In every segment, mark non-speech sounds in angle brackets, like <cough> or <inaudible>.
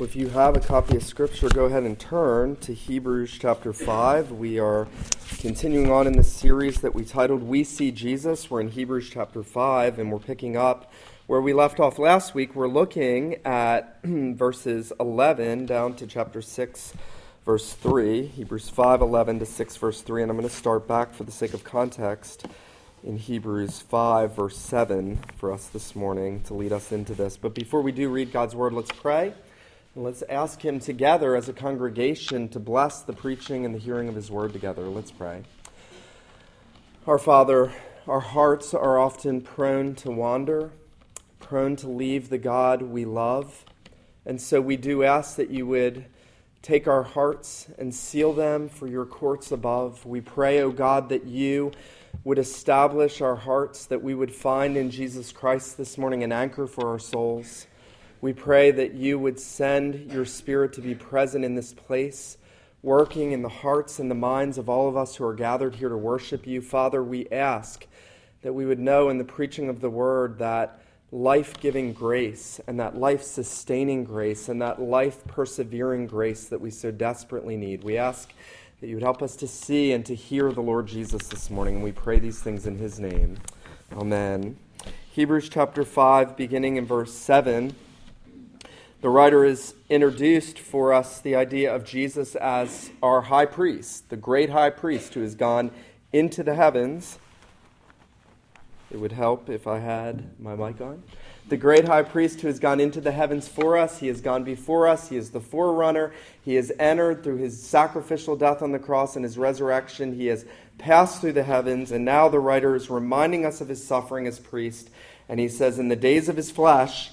If you have a copy of Scripture, go ahead and turn to Hebrews chapter 5. We are continuing on in the series that we titled We See Jesus. We're in Hebrews chapter 5, and we're picking up where we left off last week. We're looking at <clears throat> verses 11 down to chapter 6, verse 3. Hebrews 5 11 to 6, verse 3. And I'm going to start back for the sake of context in Hebrews 5, verse 7 for us this morning to lead us into this. But before we do read God's word, let's pray. Let's ask Him together as a congregation to bless the preaching and the hearing of His word together. Let's pray. Our Father, our hearts are often prone to wander, prone to leave the God we love. And so we do ask that you would take our hearts and seal them for your courts above. We pray, O oh God, that you would establish our hearts, that we would find in Jesus Christ this morning an anchor for our souls. We pray that you would send your Spirit to be present in this place, working in the hearts and the minds of all of us who are gathered here to worship you. Father, we ask that we would know in the preaching of the word that life giving grace and that life sustaining grace and that life persevering grace that we so desperately need. We ask that you would help us to see and to hear the Lord Jesus this morning. And we pray these things in his name. Amen. Hebrews chapter 5, beginning in verse 7. The writer has introduced for us the idea of Jesus as our high priest, the great high priest who has gone into the heavens. It would help if I had my mic on. The great high priest who has gone into the heavens for us. He has gone before us. He is the forerunner. He has entered through his sacrificial death on the cross and his resurrection. He has passed through the heavens. And now the writer is reminding us of his suffering as priest. And he says, In the days of his flesh,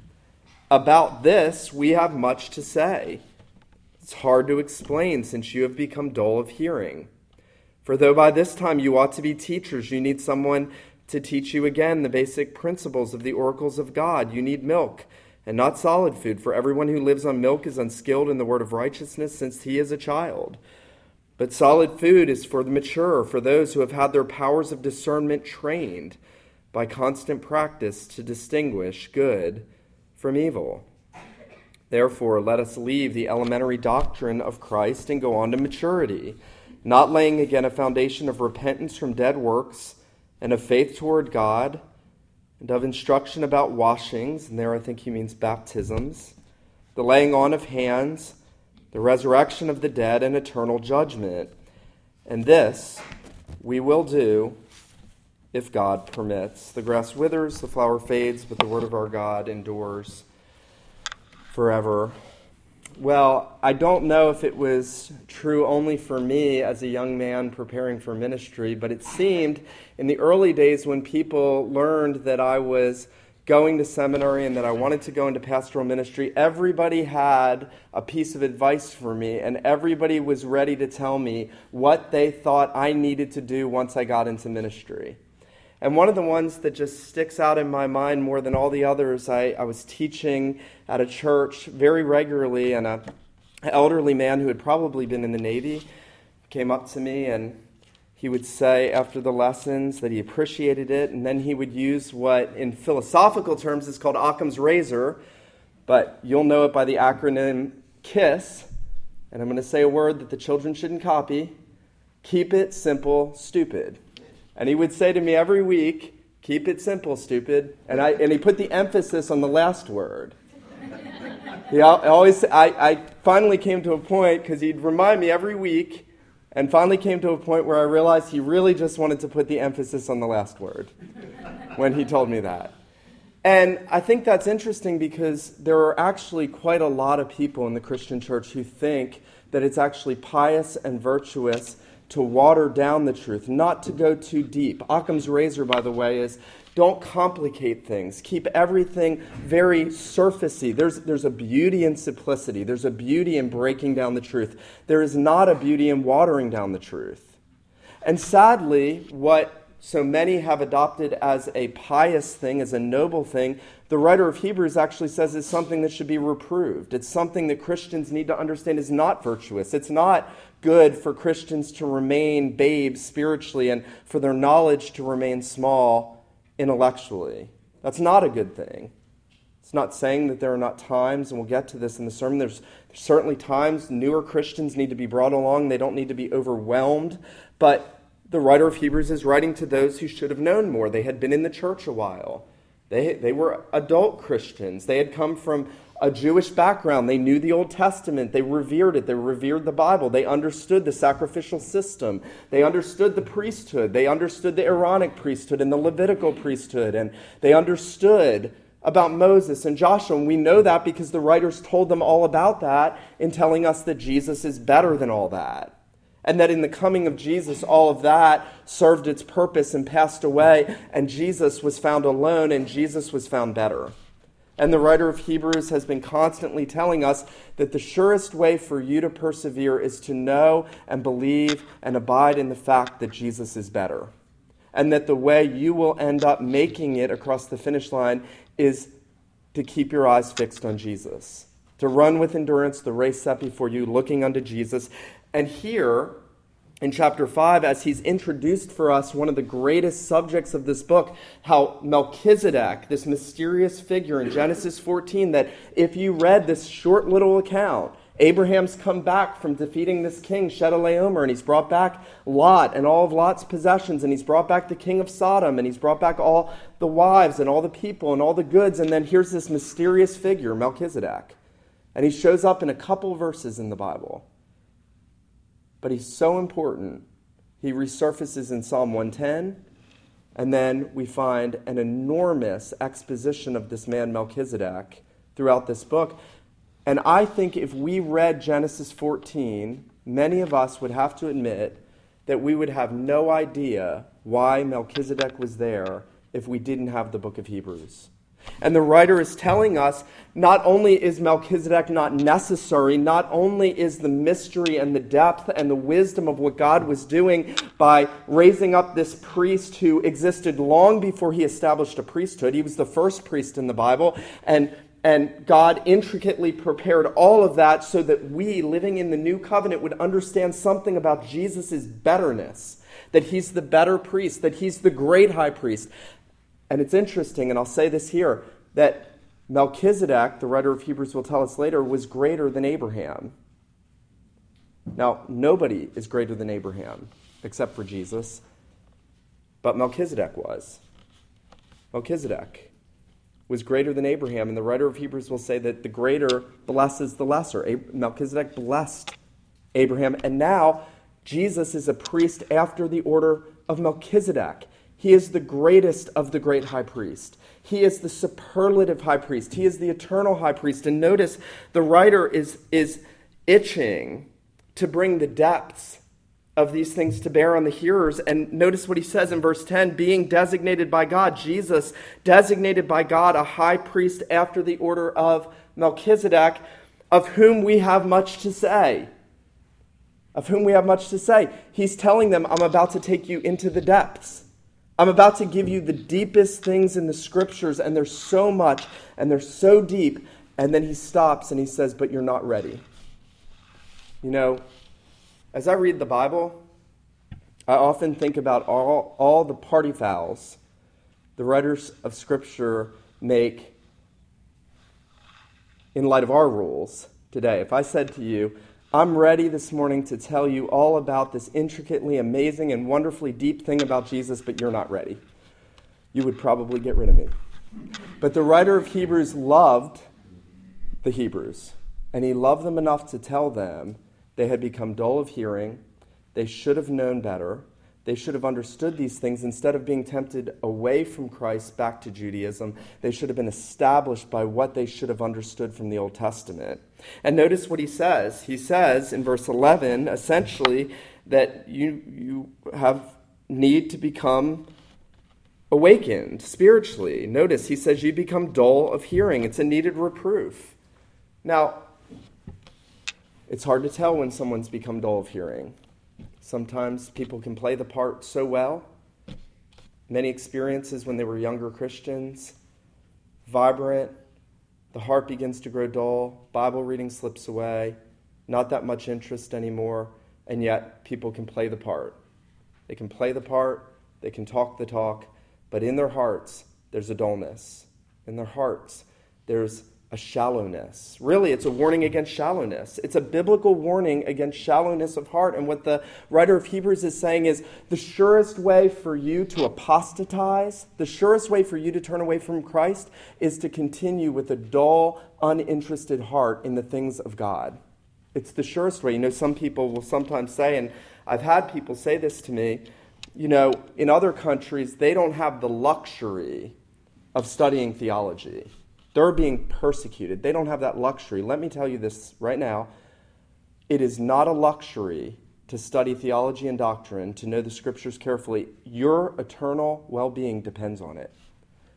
About this, we have much to say. It's hard to explain since you have become dull of hearing. For though by this time you ought to be teachers, you need someone to teach you again the basic principles of the oracles of God. You need milk and not solid food, for everyone who lives on milk is unskilled in the word of righteousness since he is a child. But solid food is for the mature, for those who have had their powers of discernment trained by constant practice to distinguish good from evil. Therefore, let us leave the elementary doctrine of Christ and go on to maturity, not laying again a foundation of repentance from dead works and of faith toward God and of instruction about washings, and there I think he means baptisms, the laying on of hands, the resurrection of the dead, and eternal judgment. And this we will do if God permits. The grass withers, the flower fades, but the word of our God endures forever. Well, I don't know if it was true only for me as a young man preparing for ministry, but it seemed in the early days when people learned that I was going to seminary and that I wanted to go into pastoral ministry, everybody had a piece of advice for me, and everybody was ready to tell me what they thought I needed to do once I got into ministry. And one of the ones that just sticks out in my mind more than all the others, I, I was teaching at a church very regularly, and a elderly man who had probably been in the Navy came up to me and he would say after the lessons that he appreciated it, and then he would use what in philosophical terms is called Occam's razor, but you'll know it by the acronym KISS. And I'm going to say a word that the children shouldn't copy keep it simple, stupid. And he would say to me every week, Keep it simple, stupid. And, I, and he put the emphasis on the last word. He always, I, I finally came to a point, because he'd remind me every week, and finally came to a point where I realized he really just wanted to put the emphasis on the last word when he told me that. And I think that's interesting because there are actually quite a lot of people in the Christian church who think that it's actually pious and virtuous to water down the truth, not to go too deep. Occam's razor, by the way, is Don't complicate things. Keep everything very surfacey. There's, there's a beauty in simplicity, there's a beauty in breaking down the truth. There is not a beauty in watering down the truth. And sadly, what so many have adopted as a pious thing, as a noble thing, the writer of Hebrews actually says is something that should be reproved. It's something that Christians need to understand is not virtuous. It's not good for Christians to remain babes spiritually and for their knowledge to remain small intellectually. That's not a good thing. It's not saying that there are not times, and we'll get to this in the sermon. There's, certainly times newer Christians need to be brought along. They don't need to be overwhelmed. But the writer of Hebrews is writing to those who should have known more. They had been in the church a while, they, they were adult Christians. They had come from a Jewish background. They knew the Old Testament. They revered it. They revered the Bible. They understood the sacrificial system. They understood the priesthood. They understood the Aaronic priesthood and the Levitical priesthood. And they understood about Moses and Joshua. And we know that because the writers told them all about that in telling us that Jesus is better than all that and that in the coming of Jesus, all of that served its purpose and passed away, and Jesus was found alone, and Jesus was found better. And the writer of Hebrews has been constantly telling us that the surest way for you to persevere is to know and believe and abide in the fact that Jesus is better. And that the way you will end up making it across the finish line is to keep your eyes fixed on Jesus, to run with endurance the race set before you, looking unto Jesus, and here, in chapter 5, as he's introduced for us one of the greatest subjects of this book, how Melchizedek, this mysterious figure in Genesis 14, that if you read this short little account, Abraham's come back from defeating this king, Chedorlaomer, and he's brought back Lot and all of Lot's possessions, and he's brought back the king of Sodom, and he's brought back all the wives and all the people and all the goods, and then here's this mysterious figure, Melchizedek. And he shows up in a couple verses in the Bible but he's so important. He resurfaces in Psalm 110, and then we find an enormous exposition of this man Melchizedek throughout this book. And I think if we read Genesis 14, many of us would have to admit that we would have no idea why Melchizedek was there if we didn't have the book of Hebrews. And the writer is telling us not only is Melchizedek not necessary, not only is the mystery and the depth and the wisdom of what God was doing by raising up this priest who existed long before he established a priesthood. He was the first priest in the Bible, and, and God intricately prepared all of that so that we, living in the new covenant, would understand something about Jesus' betterness that he's the better priest, that he's the great high priest, and it's interesting, and I'll say this here, that Melchizedek, the writer of Hebrews will tell us later, was greater than Abraham. Now, nobody is greater than Abraham except for Jesus, but Melchizedek was. Melchizedek was greater than Abraham, and the writer of Hebrews will say that the greater blesses the lesser. Melchizedek blessed Abraham, and now Jesus is a priest after the order of Melchizedek. He is the greatest of the great high priest. He is the superlative high priest. He is the eternal high priest. And notice the writer is, is itching to bring the depths of these things to bear on the hearers. And notice what he says in verse 10 being designated by God, Jesus, designated by God, a high priest after the order of Melchizedek, of whom we have much to say. Of whom we have much to say. He's telling them, I'm about to take you into the depths. I'm about to give you the deepest things in the scriptures, and there's so much, and they're so deep. And then he stops and he says, But you're not ready. You know, as I read the Bible, I often think about all, all the party fouls the writers of Scripture make in light of our rules today. If I said to you, I'm ready this morning to tell you all about this intricately amazing and wonderfully deep thing about Jesus, but you're not ready. You would probably get rid of me. But the writer of Hebrews loved the Hebrews, and he loved them enough to tell them they had become dull of hearing, they should have known better, they should have understood these things instead of being tempted away from Christ back to Judaism. They should have been established by what they should have understood from the Old Testament. And notice what he says. He says in verse 11, essentially, that you, you have need to become awakened spiritually. Notice he says you become dull of hearing. It's a needed reproof. Now, it's hard to tell when someone's become dull of hearing. Sometimes people can play the part so well. Many experiences when they were younger Christians, vibrant, the heart begins to grow dull, Bible reading slips away, not that much interest anymore, and yet people can play the part. They can play the part, they can talk the talk, but in their hearts, there's a dullness. In their hearts, there's a shallowness. Really, it's a warning against shallowness. It's a biblical warning against shallowness of heart. And what the writer of Hebrews is saying is the surest way for you to apostatize, the surest way for you to turn away from Christ is to continue with a dull, uninterested heart in the things of God. It's the surest way. You know, some people will sometimes say, and I've had people say this to me, you know, in other countries, they don't have the luxury of studying theology. They're being persecuted. They don't have that luxury. Let me tell you this right now. It is not a luxury to study theology and doctrine, to know the scriptures carefully. Your eternal well being depends on it.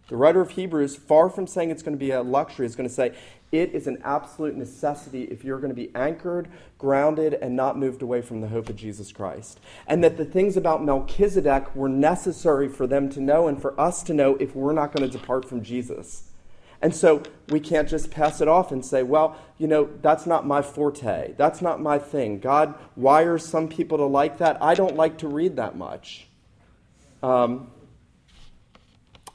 The writer of Hebrews, far from saying it's going to be a luxury, is going to say it is an absolute necessity if you're going to be anchored, grounded, and not moved away from the hope of Jesus Christ. And that the things about Melchizedek were necessary for them to know and for us to know if we're not going to depart from Jesus. And so we can't just pass it off and say, well, you know, that's not my forte. That's not my thing. God wires some people to like that. I don't like to read that much. Um,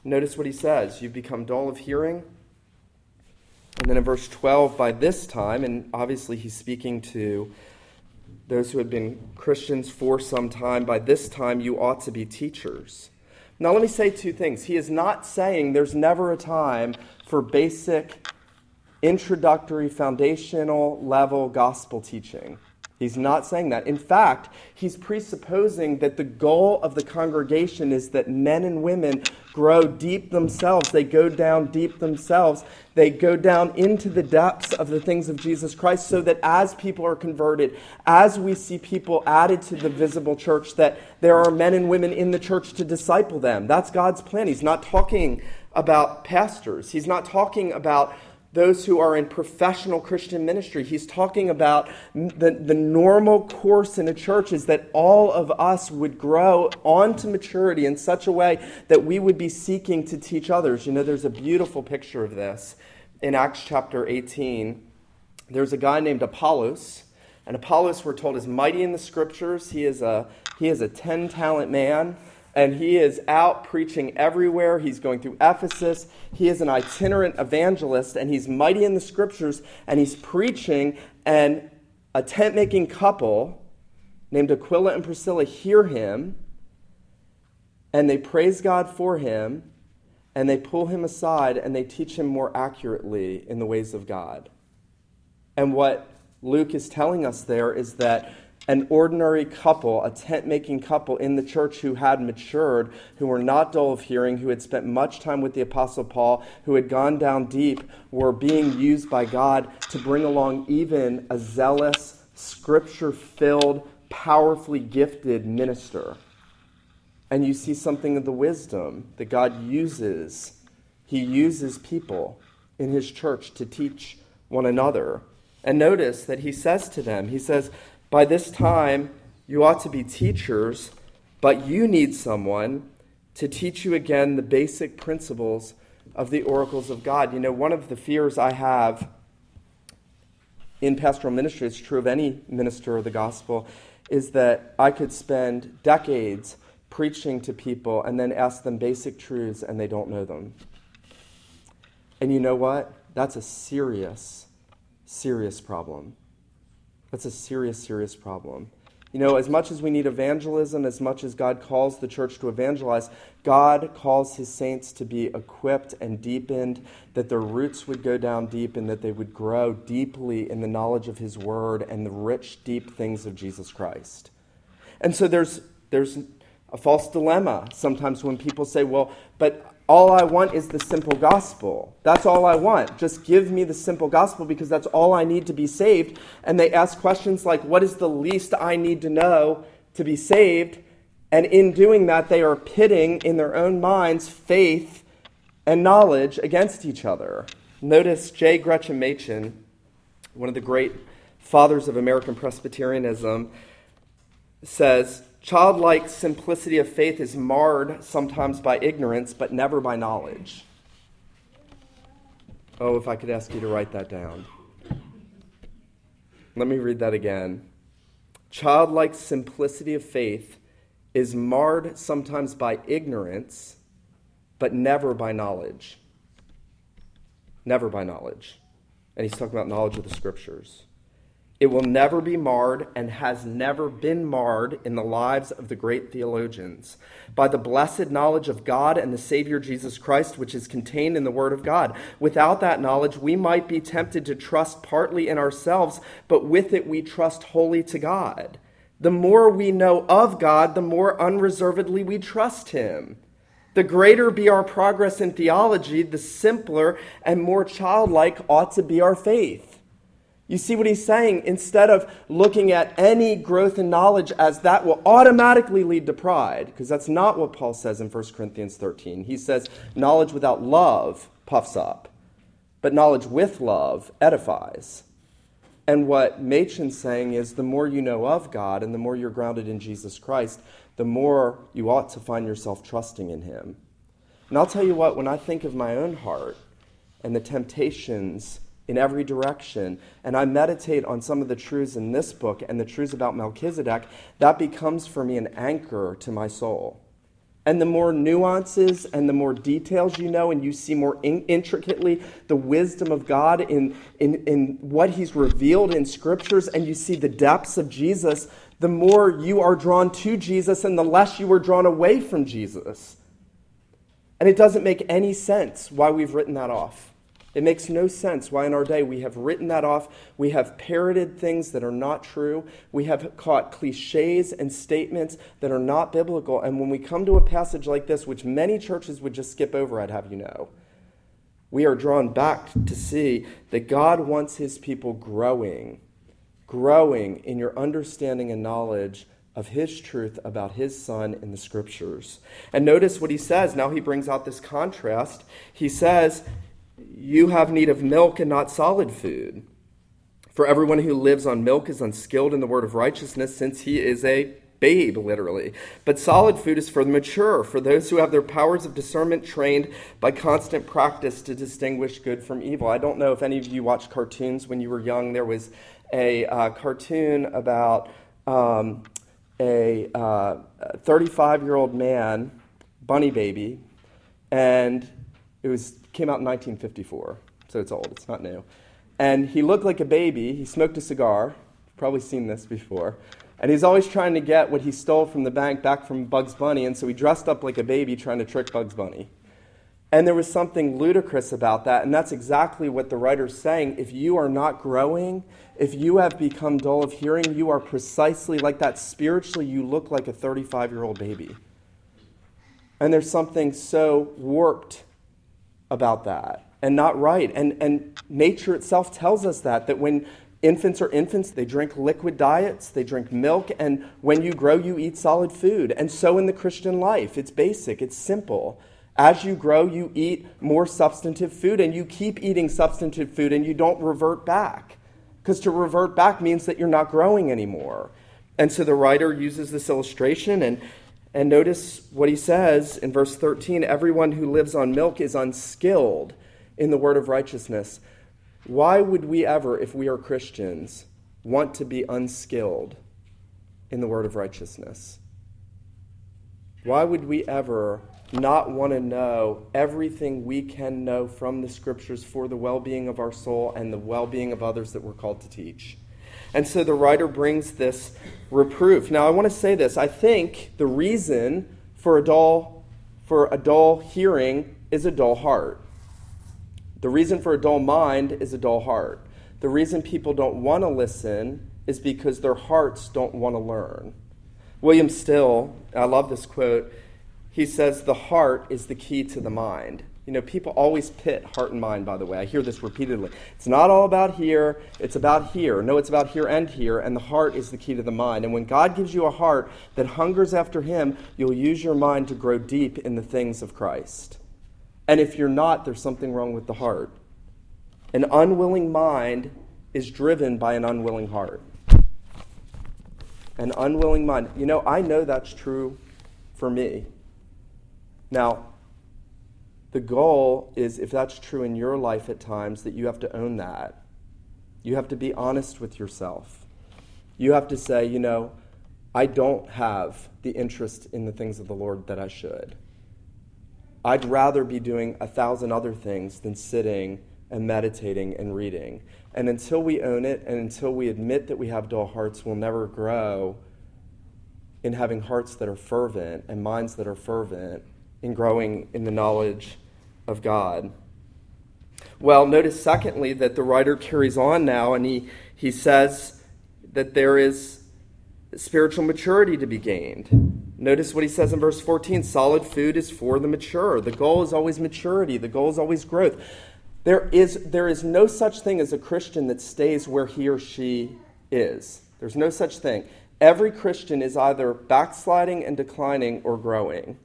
notice what he says You've become dull of hearing. And then in verse 12, by this time, and obviously he's speaking to those who have been Christians for some time, by this time you ought to be teachers. Now, let me say two things. He is not saying there's never a time for basic, introductory, foundational level gospel teaching. He's not saying that. In fact, he's presupposing that the goal of the congregation is that men and women grow deep themselves. They go down deep themselves. They go down into the depths of the things of Jesus Christ so that as people are converted, as we see people added to the visible church, that there are men and women in the church to disciple them. That's God's plan. He's not talking about pastors. He's not talking about those who are in professional Christian ministry. He's talking about the, the normal course in a church is that all of us would grow onto maturity in such a way that we would be seeking to teach others. You know, there's a beautiful picture of this in Acts chapter 18. There's a guy named Apollos. And Apollos, we're told, is mighty in the scriptures. He is a, he is a 10 talent man and he is out preaching everywhere. He's going through Ephesus. He is an itinerant evangelist, and he's mighty in the scriptures, and he's preaching. And a tent making couple named Aquila and Priscilla hear him, and they praise God for him, and they pull him aside and they teach him more accurately in the ways of God. And what Luke is telling us there is that an ordinary couple, a tent making couple in the church who had matured, who were not dull of hearing, who had spent much time with the Apostle Paul, who had gone down deep, were being used by God to bring along even a zealous, scripture filled, powerfully gifted minister. And you see something of the wisdom that God uses. He uses people in his church to teach one another. And notice that he says to them, he says, by this time, you ought to be teachers, but you need someone to teach you again the basic principles of the oracles of God. You know, one of the fears I have in pastoral ministry, it's true of any minister of the gospel, is that I could spend decades preaching to people and then ask them basic truths and they don't know them. And you know what? That's a serious, serious problem. That's a serious, serious problem. You know, as much as we need evangelism, as much as God calls the church to evangelize, God calls his saints to be equipped and deepened, that their roots would go down deep and that they would grow deeply in the knowledge of his word and the rich, deep things of Jesus Christ. And so there's, there's a false dilemma sometimes when people say, well, but all I want is the simple gospel. That's all I want. Just give me the simple gospel because that's all I need to be saved. And they ask questions like, What is the least I need to know to be saved? And in doing that, they are pitting in their own minds faith and knowledge against each other. Notice J. Gresham Machen, one of the great fathers of American Presbyterianism, says childlike simplicity of faith is marred sometimes by ignorance, but never by knowledge. Oh, if I could ask you to write that down. Let me read that again. Childlike simplicity of faith is marred sometimes by ignorance, but never by knowledge. Never by knowledge. And he's talking about knowledge of the scriptures. It will never be marred and has never been marred in the lives of the great theologians by the blessed knowledge of God and the Savior Jesus Christ, which is contained in the Word of God. Without that knowledge, we might be tempted to trust partly in ourselves, but with it, we trust wholly to God. The more we know of God, the more unreservedly we trust Him. The greater be our progress in theology, the simpler and more childlike ought to be our faith. You see what he's saying? Instead of looking at any growth in knowledge as that will automatically lead to pride, because that's not what Paul says in 1 Corinthians 13. He says, knowledge without love puffs up, but knowledge with love edifies. And what Machen's saying is the more you know of God and the more you're grounded in Jesus Christ, the more you ought to find yourself trusting in Him. And I'll tell you what, when I think of my own heart and the temptations in every direction, and I meditate on some of the truths in this book and the truths about Melchizedek, that becomes for me an anchor to my soul. And the more nuances and the more details you know, and you see more in- intricately the wisdom of God in, in, in what He's revealed in scriptures, and you see the depths of Jesus, the more you are drawn to Jesus and the less you are drawn away from Jesus. And it doesn't make any sense why we've written that off. It makes no sense why in our day we have written that off. We have parroted things that are not true. We have caught cliches and statements that are not biblical. And when we come to a passage like this, which many churches would just skip over, I'd have you know, we are drawn back to see that God wants his people growing, growing in your understanding and knowledge of his truth about his son in the scriptures. And notice what he says. Now he brings out this contrast. He says, you have need of milk and not solid food. For everyone who lives on milk is unskilled in the word of righteousness, since he is a babe, literally. But solid food is for the mature, for those who have their powers of discernment trained by constant practice to distinguish good from evil. I don't know if any of you watched cartoons when you were young. There was a uh, cartoon about um, a 35 uh, year old man, bunny baby, and it was came out in 1954, so it's old, it's not new. And he looked like a baby. He smoked a cigar. Probably seen this before. And he's always trying to get what he stole from the bank back from Bugs Bunny, and so he dressed up like a baby trying to trick Bugs Bunny. And there was something ludicrous about that, and that's exactly what the writer's saying. If you are not growing, if you have become dull of hearing, you are precisely like that. Spiritually, you look like a 35 year old baby. And there's something so warped about that and not right. And, and nature itself tells us that, that when infants are infants, they drink liquid diets, they drink milk, and when you grow, you eat solid food. And so in the Christian life, it's basic, it's simple. As you grow, you eat more substantive food, and you keep eating substantive food, and you don't revert back. Because to revert back means that you're not growing anymore. And so the writer uses this illustration, and and notice what he says in verse 13 everyone who lives on milk is unskilled in the word of righteousness. Why would we ever, if we are Christians, want to be unskilled in the word of righteousness? Why would we ever not want to know everything we can know from the scriptures for the well being of our soul and the well being of others that we're called to teach? And so the writer brings this reproof. Now, I want to say this. I think the reason for a dull, for a dull hearing is a dull heart. The reason for a dull mind is a dull heart. The reason people don't want to listen is because their hearts don't want to learn. William Still, I love this quote, he says, The heart is the key to the mind. You know, people always pit heart and mind, by the way. I hear this repeatedly. It's not all about here, it's about here. No, it's about here and here, and the heart is the key to the mind. And when God gives you a heart that hungers after Him, you'll use your mind to grow deep in the things of Christ. And if you're not, there's something wrong with the heart. An unwilling mind is driven by an unwilling heart. An unwilling mind. You know, I know that's true for me. Now, the goal is, if that's true in your life at times, that you have to own that. You have to be honest with yourself. You have to say, you know, I don't have the interest in the things of the Lord that I should. I'd rather be doing a thousand other things than sitting and meditating and reading. And until we own it and until we admit that we have dull hearts, we'll never grow in having hearts that are fervent and minds that are fervent in growing in the knowledge of God. Well, notice secondly that the writer carries on now and he, he says that there is spiritual maturity to be gained. Notice what he says in verse 14 solid food is for the mature. The goal is always maturity, the goal is always growth. There is, there is no such thing as a Christian that stays where he or she is. There's no such thing. Every Christian is either backsliding and declining or growing.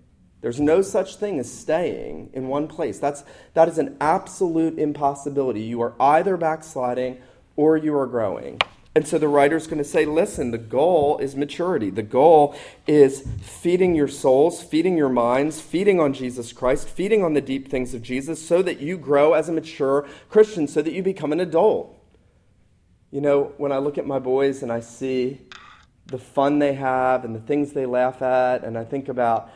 There's no such thing as staying in one place. That's, that is an absolute impossibility. You are either backsliding or you are growing. And so the writer's going to say, listen, the goal is maturity. The goal is feeding your souls, feeding your minds, feeding on Jesus Christ, feeding on the deep things of Jesus so that you grow as a mature Christian, so that you become an adult. You know, when I look at my boys and I see the fun they have and the things they laugh at, and I think about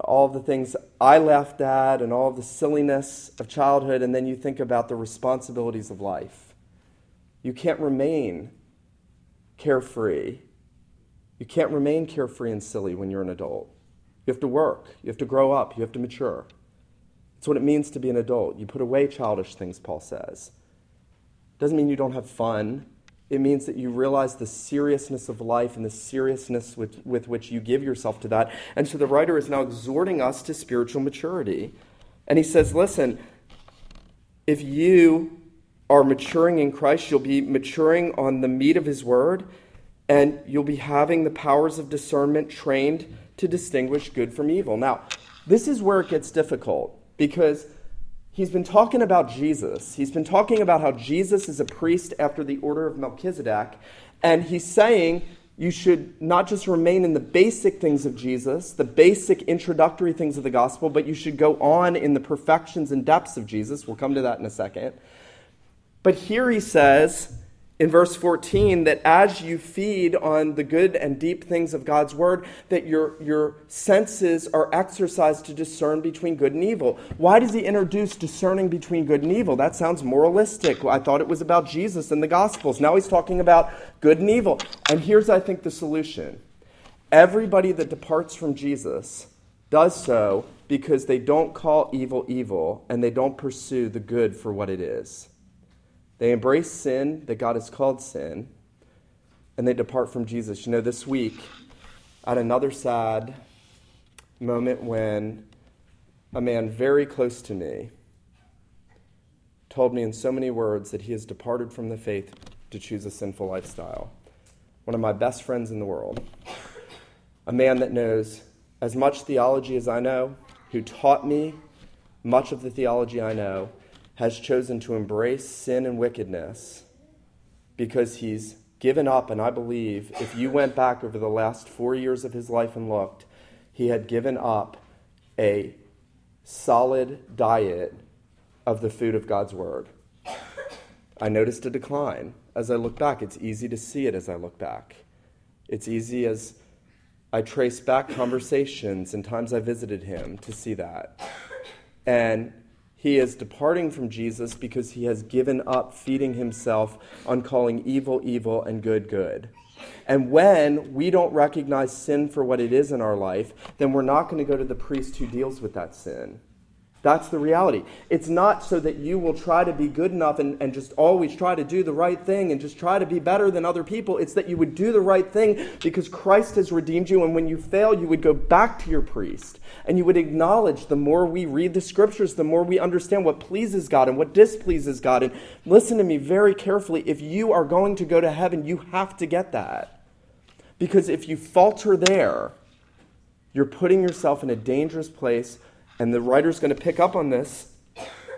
all the things I laughed at and all the silliness of childhood, and then you think about the responsibilities of life. You can't remain carefree. You can't remain carefree and silly when you're an adult. You have to work, you have to grow up, you have to mature. It's what it means to be an adult. You put away childish things, Paul says. Doesn't mean you don't have fun. It means that you realize the seriousness of life and the seriousness with, with which you give yourself to that. And so the writer is now exhorting us to spiritual maturity. And he says, listen, if you are maturing in Christ, you'll be maturing on the meat of His Word, and you'll be having the powers of discernment trained to distinguish good from evil. Now, this is where it gets difficult because he's been talking about Jesus. He's been talking about how Jesus is a priest after the order of Melchizedek, and he's saying you should not just remain in the basic things of Jesus, the basic introductory things of the gospel, but you should go on in the perfections and depths of Jesus. We'll come to that in a second. But here he says in verse 14 that as you feed on the good and deep things of God's word, that your, your senses are exercised to discern between good and evil. Why does he introduce discerning between good and evil? That sounds moralistic. I thought it was about Jesus and the Gospels. Now he's talking about good and evil. And here's, I think, the solution everybody that departs from Jesus does so because they don't call evil evil and they don't pursue the good for what it is. They embrace sin that God has called sin, and they depart from Jesus. You know, this week, at another sad moment when a man very close to me told me in so many words that he has departed from the faith to choose a sinful lifestyle. One of my best friends in the world, a man that knows as much theology as I know, who taught me much of the theology I know, has chosen to embrace sin and wickedness because he's given up. And I believe if you went back over the last four years of his life and looked, he had given up a solid diet of the food of God's Word. I noticed a decline as I look back. It's easy to see it as I look back. It's easy as I trace back conversations and times I visited him to see that. And he is departing from Jesus because he has given up feeding himself on calling evil evil and good good. And when we don't recognize sin for what it is in our life, then we're not going to go to the priest who deals with that sin. That's the reality. It's not so that you will try to be good enough and, and just always try to do the right thing and just try to be better than other people. It's that you would do the right thing because Christ has redeemed you. And when you fail, you would go back to your priest and you would acknowledge the more we read the scriptures, the more we understand what pleases God and what displeases God. And listen to me very carefully. If you are going to go to heaven, you have to get that. Because if you falter there, you're putting yourself in a dangerous place and the writer's going to pick up on this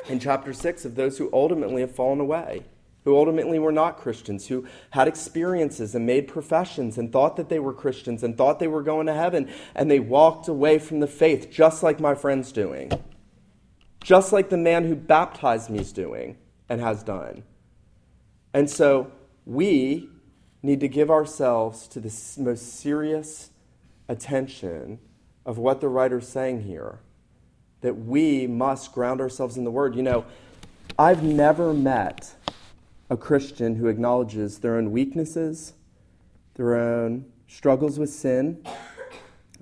in chapter 6 of those who ultimately have fallen away, who ultimately were not Christians, who had experiences and made professions and thought that they were Christians and thought they were going to heaven, and they walked away from the faith, just like my friend's doing, just like the man who baptized me is doing and has done. And so we need to give ourselves to the most serious attention of what the writer's saying here that we must ground ourselves in the Word. You know, I've never met a Christian who acknowledges their own weaknesses, their own struggles with sin,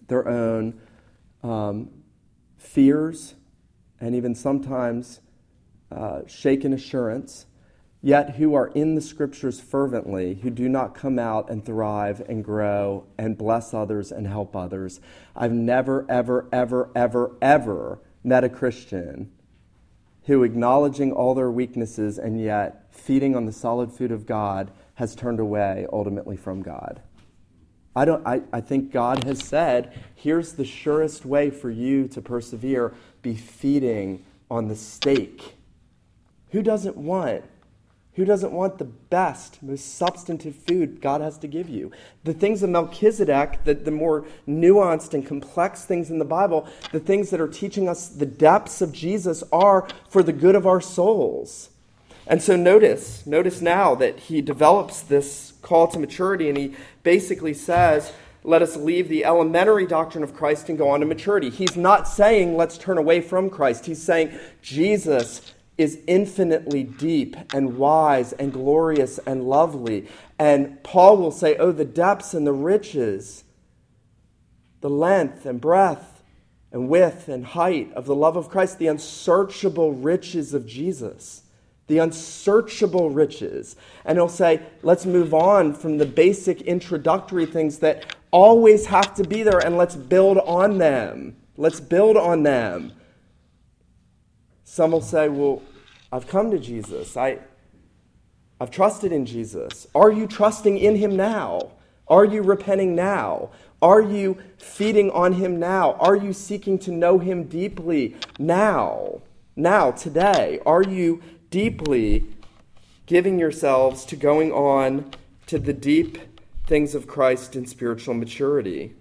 their own um, fears, and even sometimes uh, shaken assurance, yet who are in the scriptures fervently, who do not come out and thrive and grow and bless others and help others. I've never, ever, ever, ever, ever met a Christian who, acknowledging all their weaknesses and yet feeding on the solid food of God, has turned away ultimately from God. I, don't, I, I think God has said, here's the surest way for you to persevere be feeding on the steak. Who doesn't want who doesn't want the best, most substantive food God has to give you? The things of Melchizedek, the, the more nuanced and complex things in the Bible, the things that are teaching us the depths of Jesus are for the good of our souls. And so notice, notice now that he develops this call to maturity and he basically says, let us leave the elementary doctrine of Christ and go on to maturity. He's not saying let's turn away from Christ. He's saying Jesus is infinitely deep and wise and glorious and lovely. And Paul will say, Oh, the depths and the riches, the length and breadth and width and height of the love of Christ, the unsearchable riches of Jesus. The unsearchable riches. And he'll say, let's move on from the basic introductory things that always have to be there and let's build on them. Let's build on them. Some will say, well, I've come to Jesus. I, I've trusted in Jesus. Are you trusting in him now? Are you repenting now? Are you feeding on him now? Are you seeking to know him deeply now? Now, today? Are you deeply giving yourselves to going on to the deep things of Christ in spiritual maturity?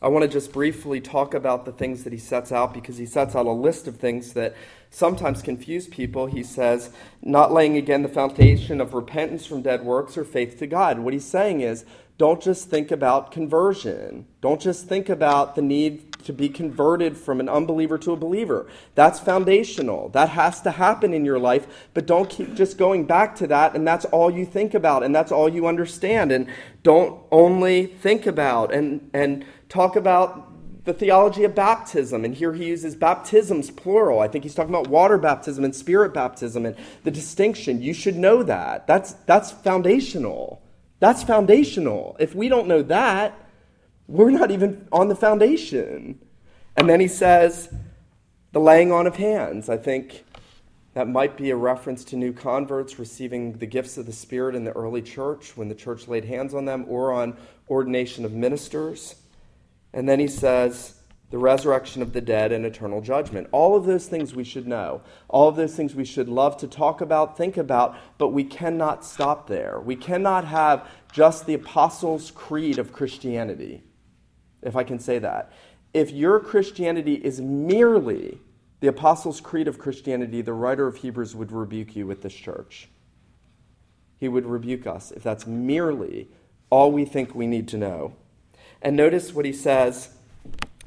I want to just briefly talk about the things that he sets out because he sets out a list of things that sometimes confuse people. He says, not laying again the foundation of repentance from dead works or faith to God. What he's saying is, don't just think about conversion. Don't just think about the need to be converted from an unbeliever to a believer. That's foundational. That has to happen in your life, but don't keep just going back to that and that's all you think about and that's all you understand and don't only think about and and talk about the theology of baptism. And here he uses baptisms, plural. I think he's talking about water baptism and spirit baptism and the distinction. You should know that. That's, that's foundational. That's foundational. If we don't know that, we're not even on the foundation. And then he says, the laying on of hands. I think that might be a reference to new converts receiving the gifts of the Spirit in the early church when the church laid hands on them or on ordination of ministers. And then he says, the resurrection of the dead and eternal judgment. All of those things we should know. All of those things we should love to talk about, think about, but we cannot stop there. We cannot have just the Apostles' Creed of Christianity, if I can say that. If your Christianity is merely the Apostles' Creed of Christianity, the writer of Hebrews would rebuke you with this church. He would rebuke us if that's merely all we think we need to know. And notice what he says.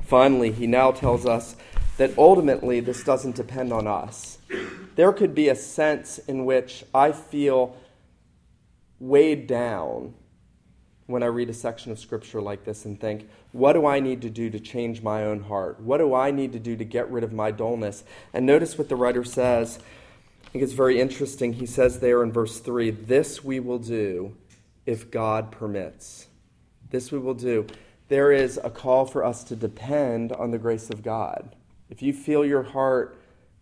Finally, he now tells us that ultimately this doesn't depend on us. There could be a sense in which I feel weighed down when I read a section of scripture like this and think, what do I need to do to change my own heart? What do I need to do to get rid of my dullness? And notice what the writer says. I think it's very interesting. He says there in verse 3 This we will do if God permits. This we will do. There is a call for us to depend on the grace of God. If you feel your heart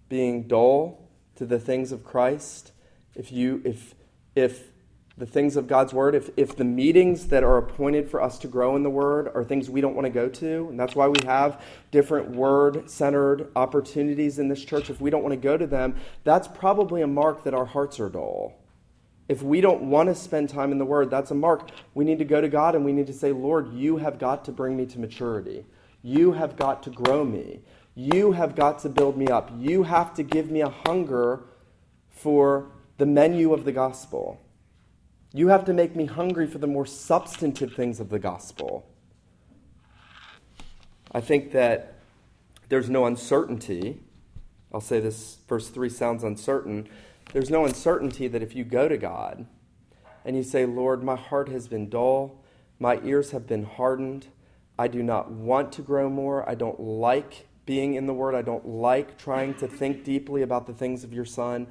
being dull to the things of Christ, if you if if the things of God's Word, if, if the meetings that are appointed for us to grow in the Word are things we don't want to go to, and that's why we have different Word centered opportunities in this church, if we don't want to go to them, that's probably a mark that our hearts are dull. If we don't want to spend time in the Word, that's a mark. We need to go to God and we need to say, Lord, you have got to bring me to maturity. You have got to grow me. You have got to build me up. You have to give me a hunger for the menu of the gospel. You have to make me hungry for the more substantive things of the gospel. I think that there's no uncertainty. I'll say this, verse 3 sounds uncertain. There's no uncertainty that if you go to God and you say, Lord, my heart has been dull, my ears have been hardened, I do not want to grow more, I don't like being in the Word, I don't like trying to think deeply about the things of your Son,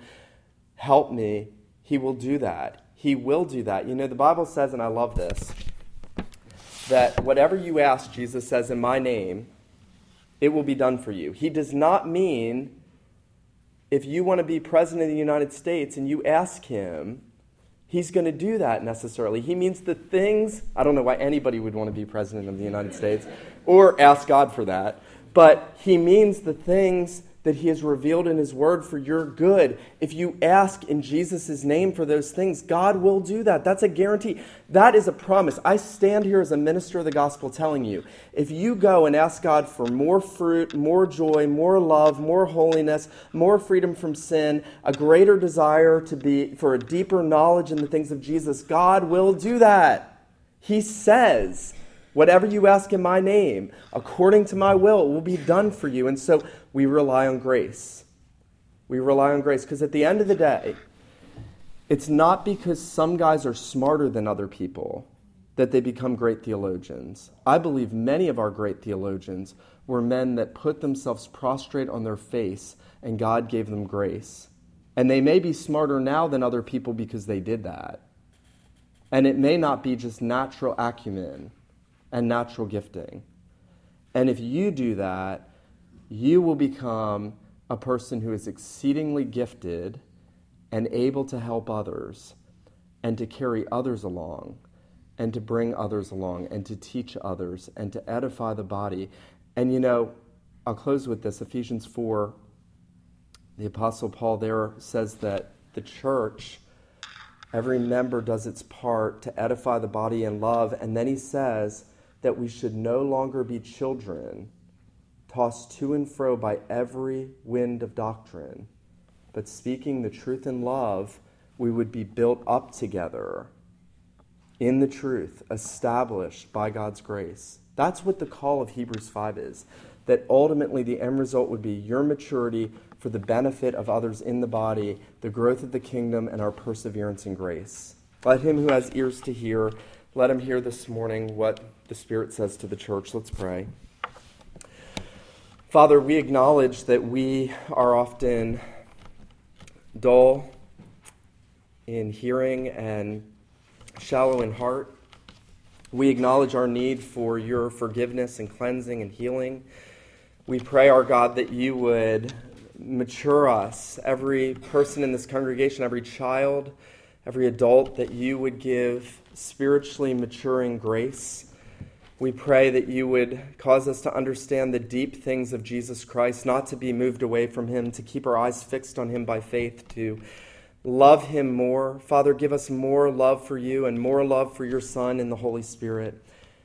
help me. He will do that. He will do that. You know, the Bible says, and I love this, that whatever you ask, Jesus says, in my name, it will be done for you. He does not mean if you want to be president of the United States and you ask him, he's going to do that necessarily. He means the things, I don't know why anybody would want to be president of the United States or ask God for that, but he means the things that He has revealed in His Word for your good. If you ask in Jesus' name for those things, God will do that. That's a guarantee. That is a promise. I stand here as a minister of the gospel telling you if you go and ask God for more fruit, more joy, more love, more holiness, more freedom from sin, a greater desire to be for a deeper knowledge in the things of Jesus, God will do that. He says, Whatever you ask in my name, according to my will, will be done for you. And so we rely on grace. We rely on grace because at the end of the day, it's not because some guys are smarter than other people that they become great theologians. I believe many of our great theologians were men that put themselves prostrate on their face and God gave them grace. And they may be smarter now than other people because they did that. And it may not be just natural acumen and natural gifting. And if you do that, you will become a person who is exceedingly gifted and able to help others and to carry others along and to bring others along and to teach others and to edify the body. And you know, I'll close with this Ephesians 4. The Apostle Paul there says that the church, every member does its part to edify the body in love. And then he says that we should no longer be children tossed to and fro by every wind of doctrine, but speaking the truth in love, we would be built up together in the truth, established by God's grace. That's what the call of Hebrews 5 is. That ultimately the end result would be your maturity for the benefit of others in the body, the growth of the kingdom, and our perseverance in grace. Let him who has ears to hear, let him hear this morning what the Spirit says to the church. Let's pray. Father, we acknowledge that we are often dull in hearing and shallow in heart. We acknowledge our need for your forgiveness and cleansing and healing. We pray, our God, that you would mature us, every person in this congregation, every child, every adult, that you would give spiritually maturing grace we pray that you would cause us to understand the deep things of Jesus Christ, not to be moved away from him, to keep our eyes fixed on him by faith, to love him more. Father, give us more love for you and more love for your Son and the Holy Spirit.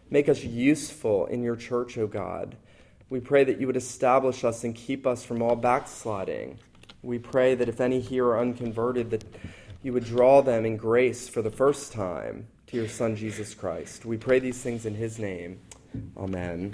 Make us useful in your church, O God. We pray that you would establish us and keep us from all backsliding. We pray that if any here are unconverted, that you would draw them in grace for the first time to your Son, Jesus Christ. We pray these things in his name. Amen.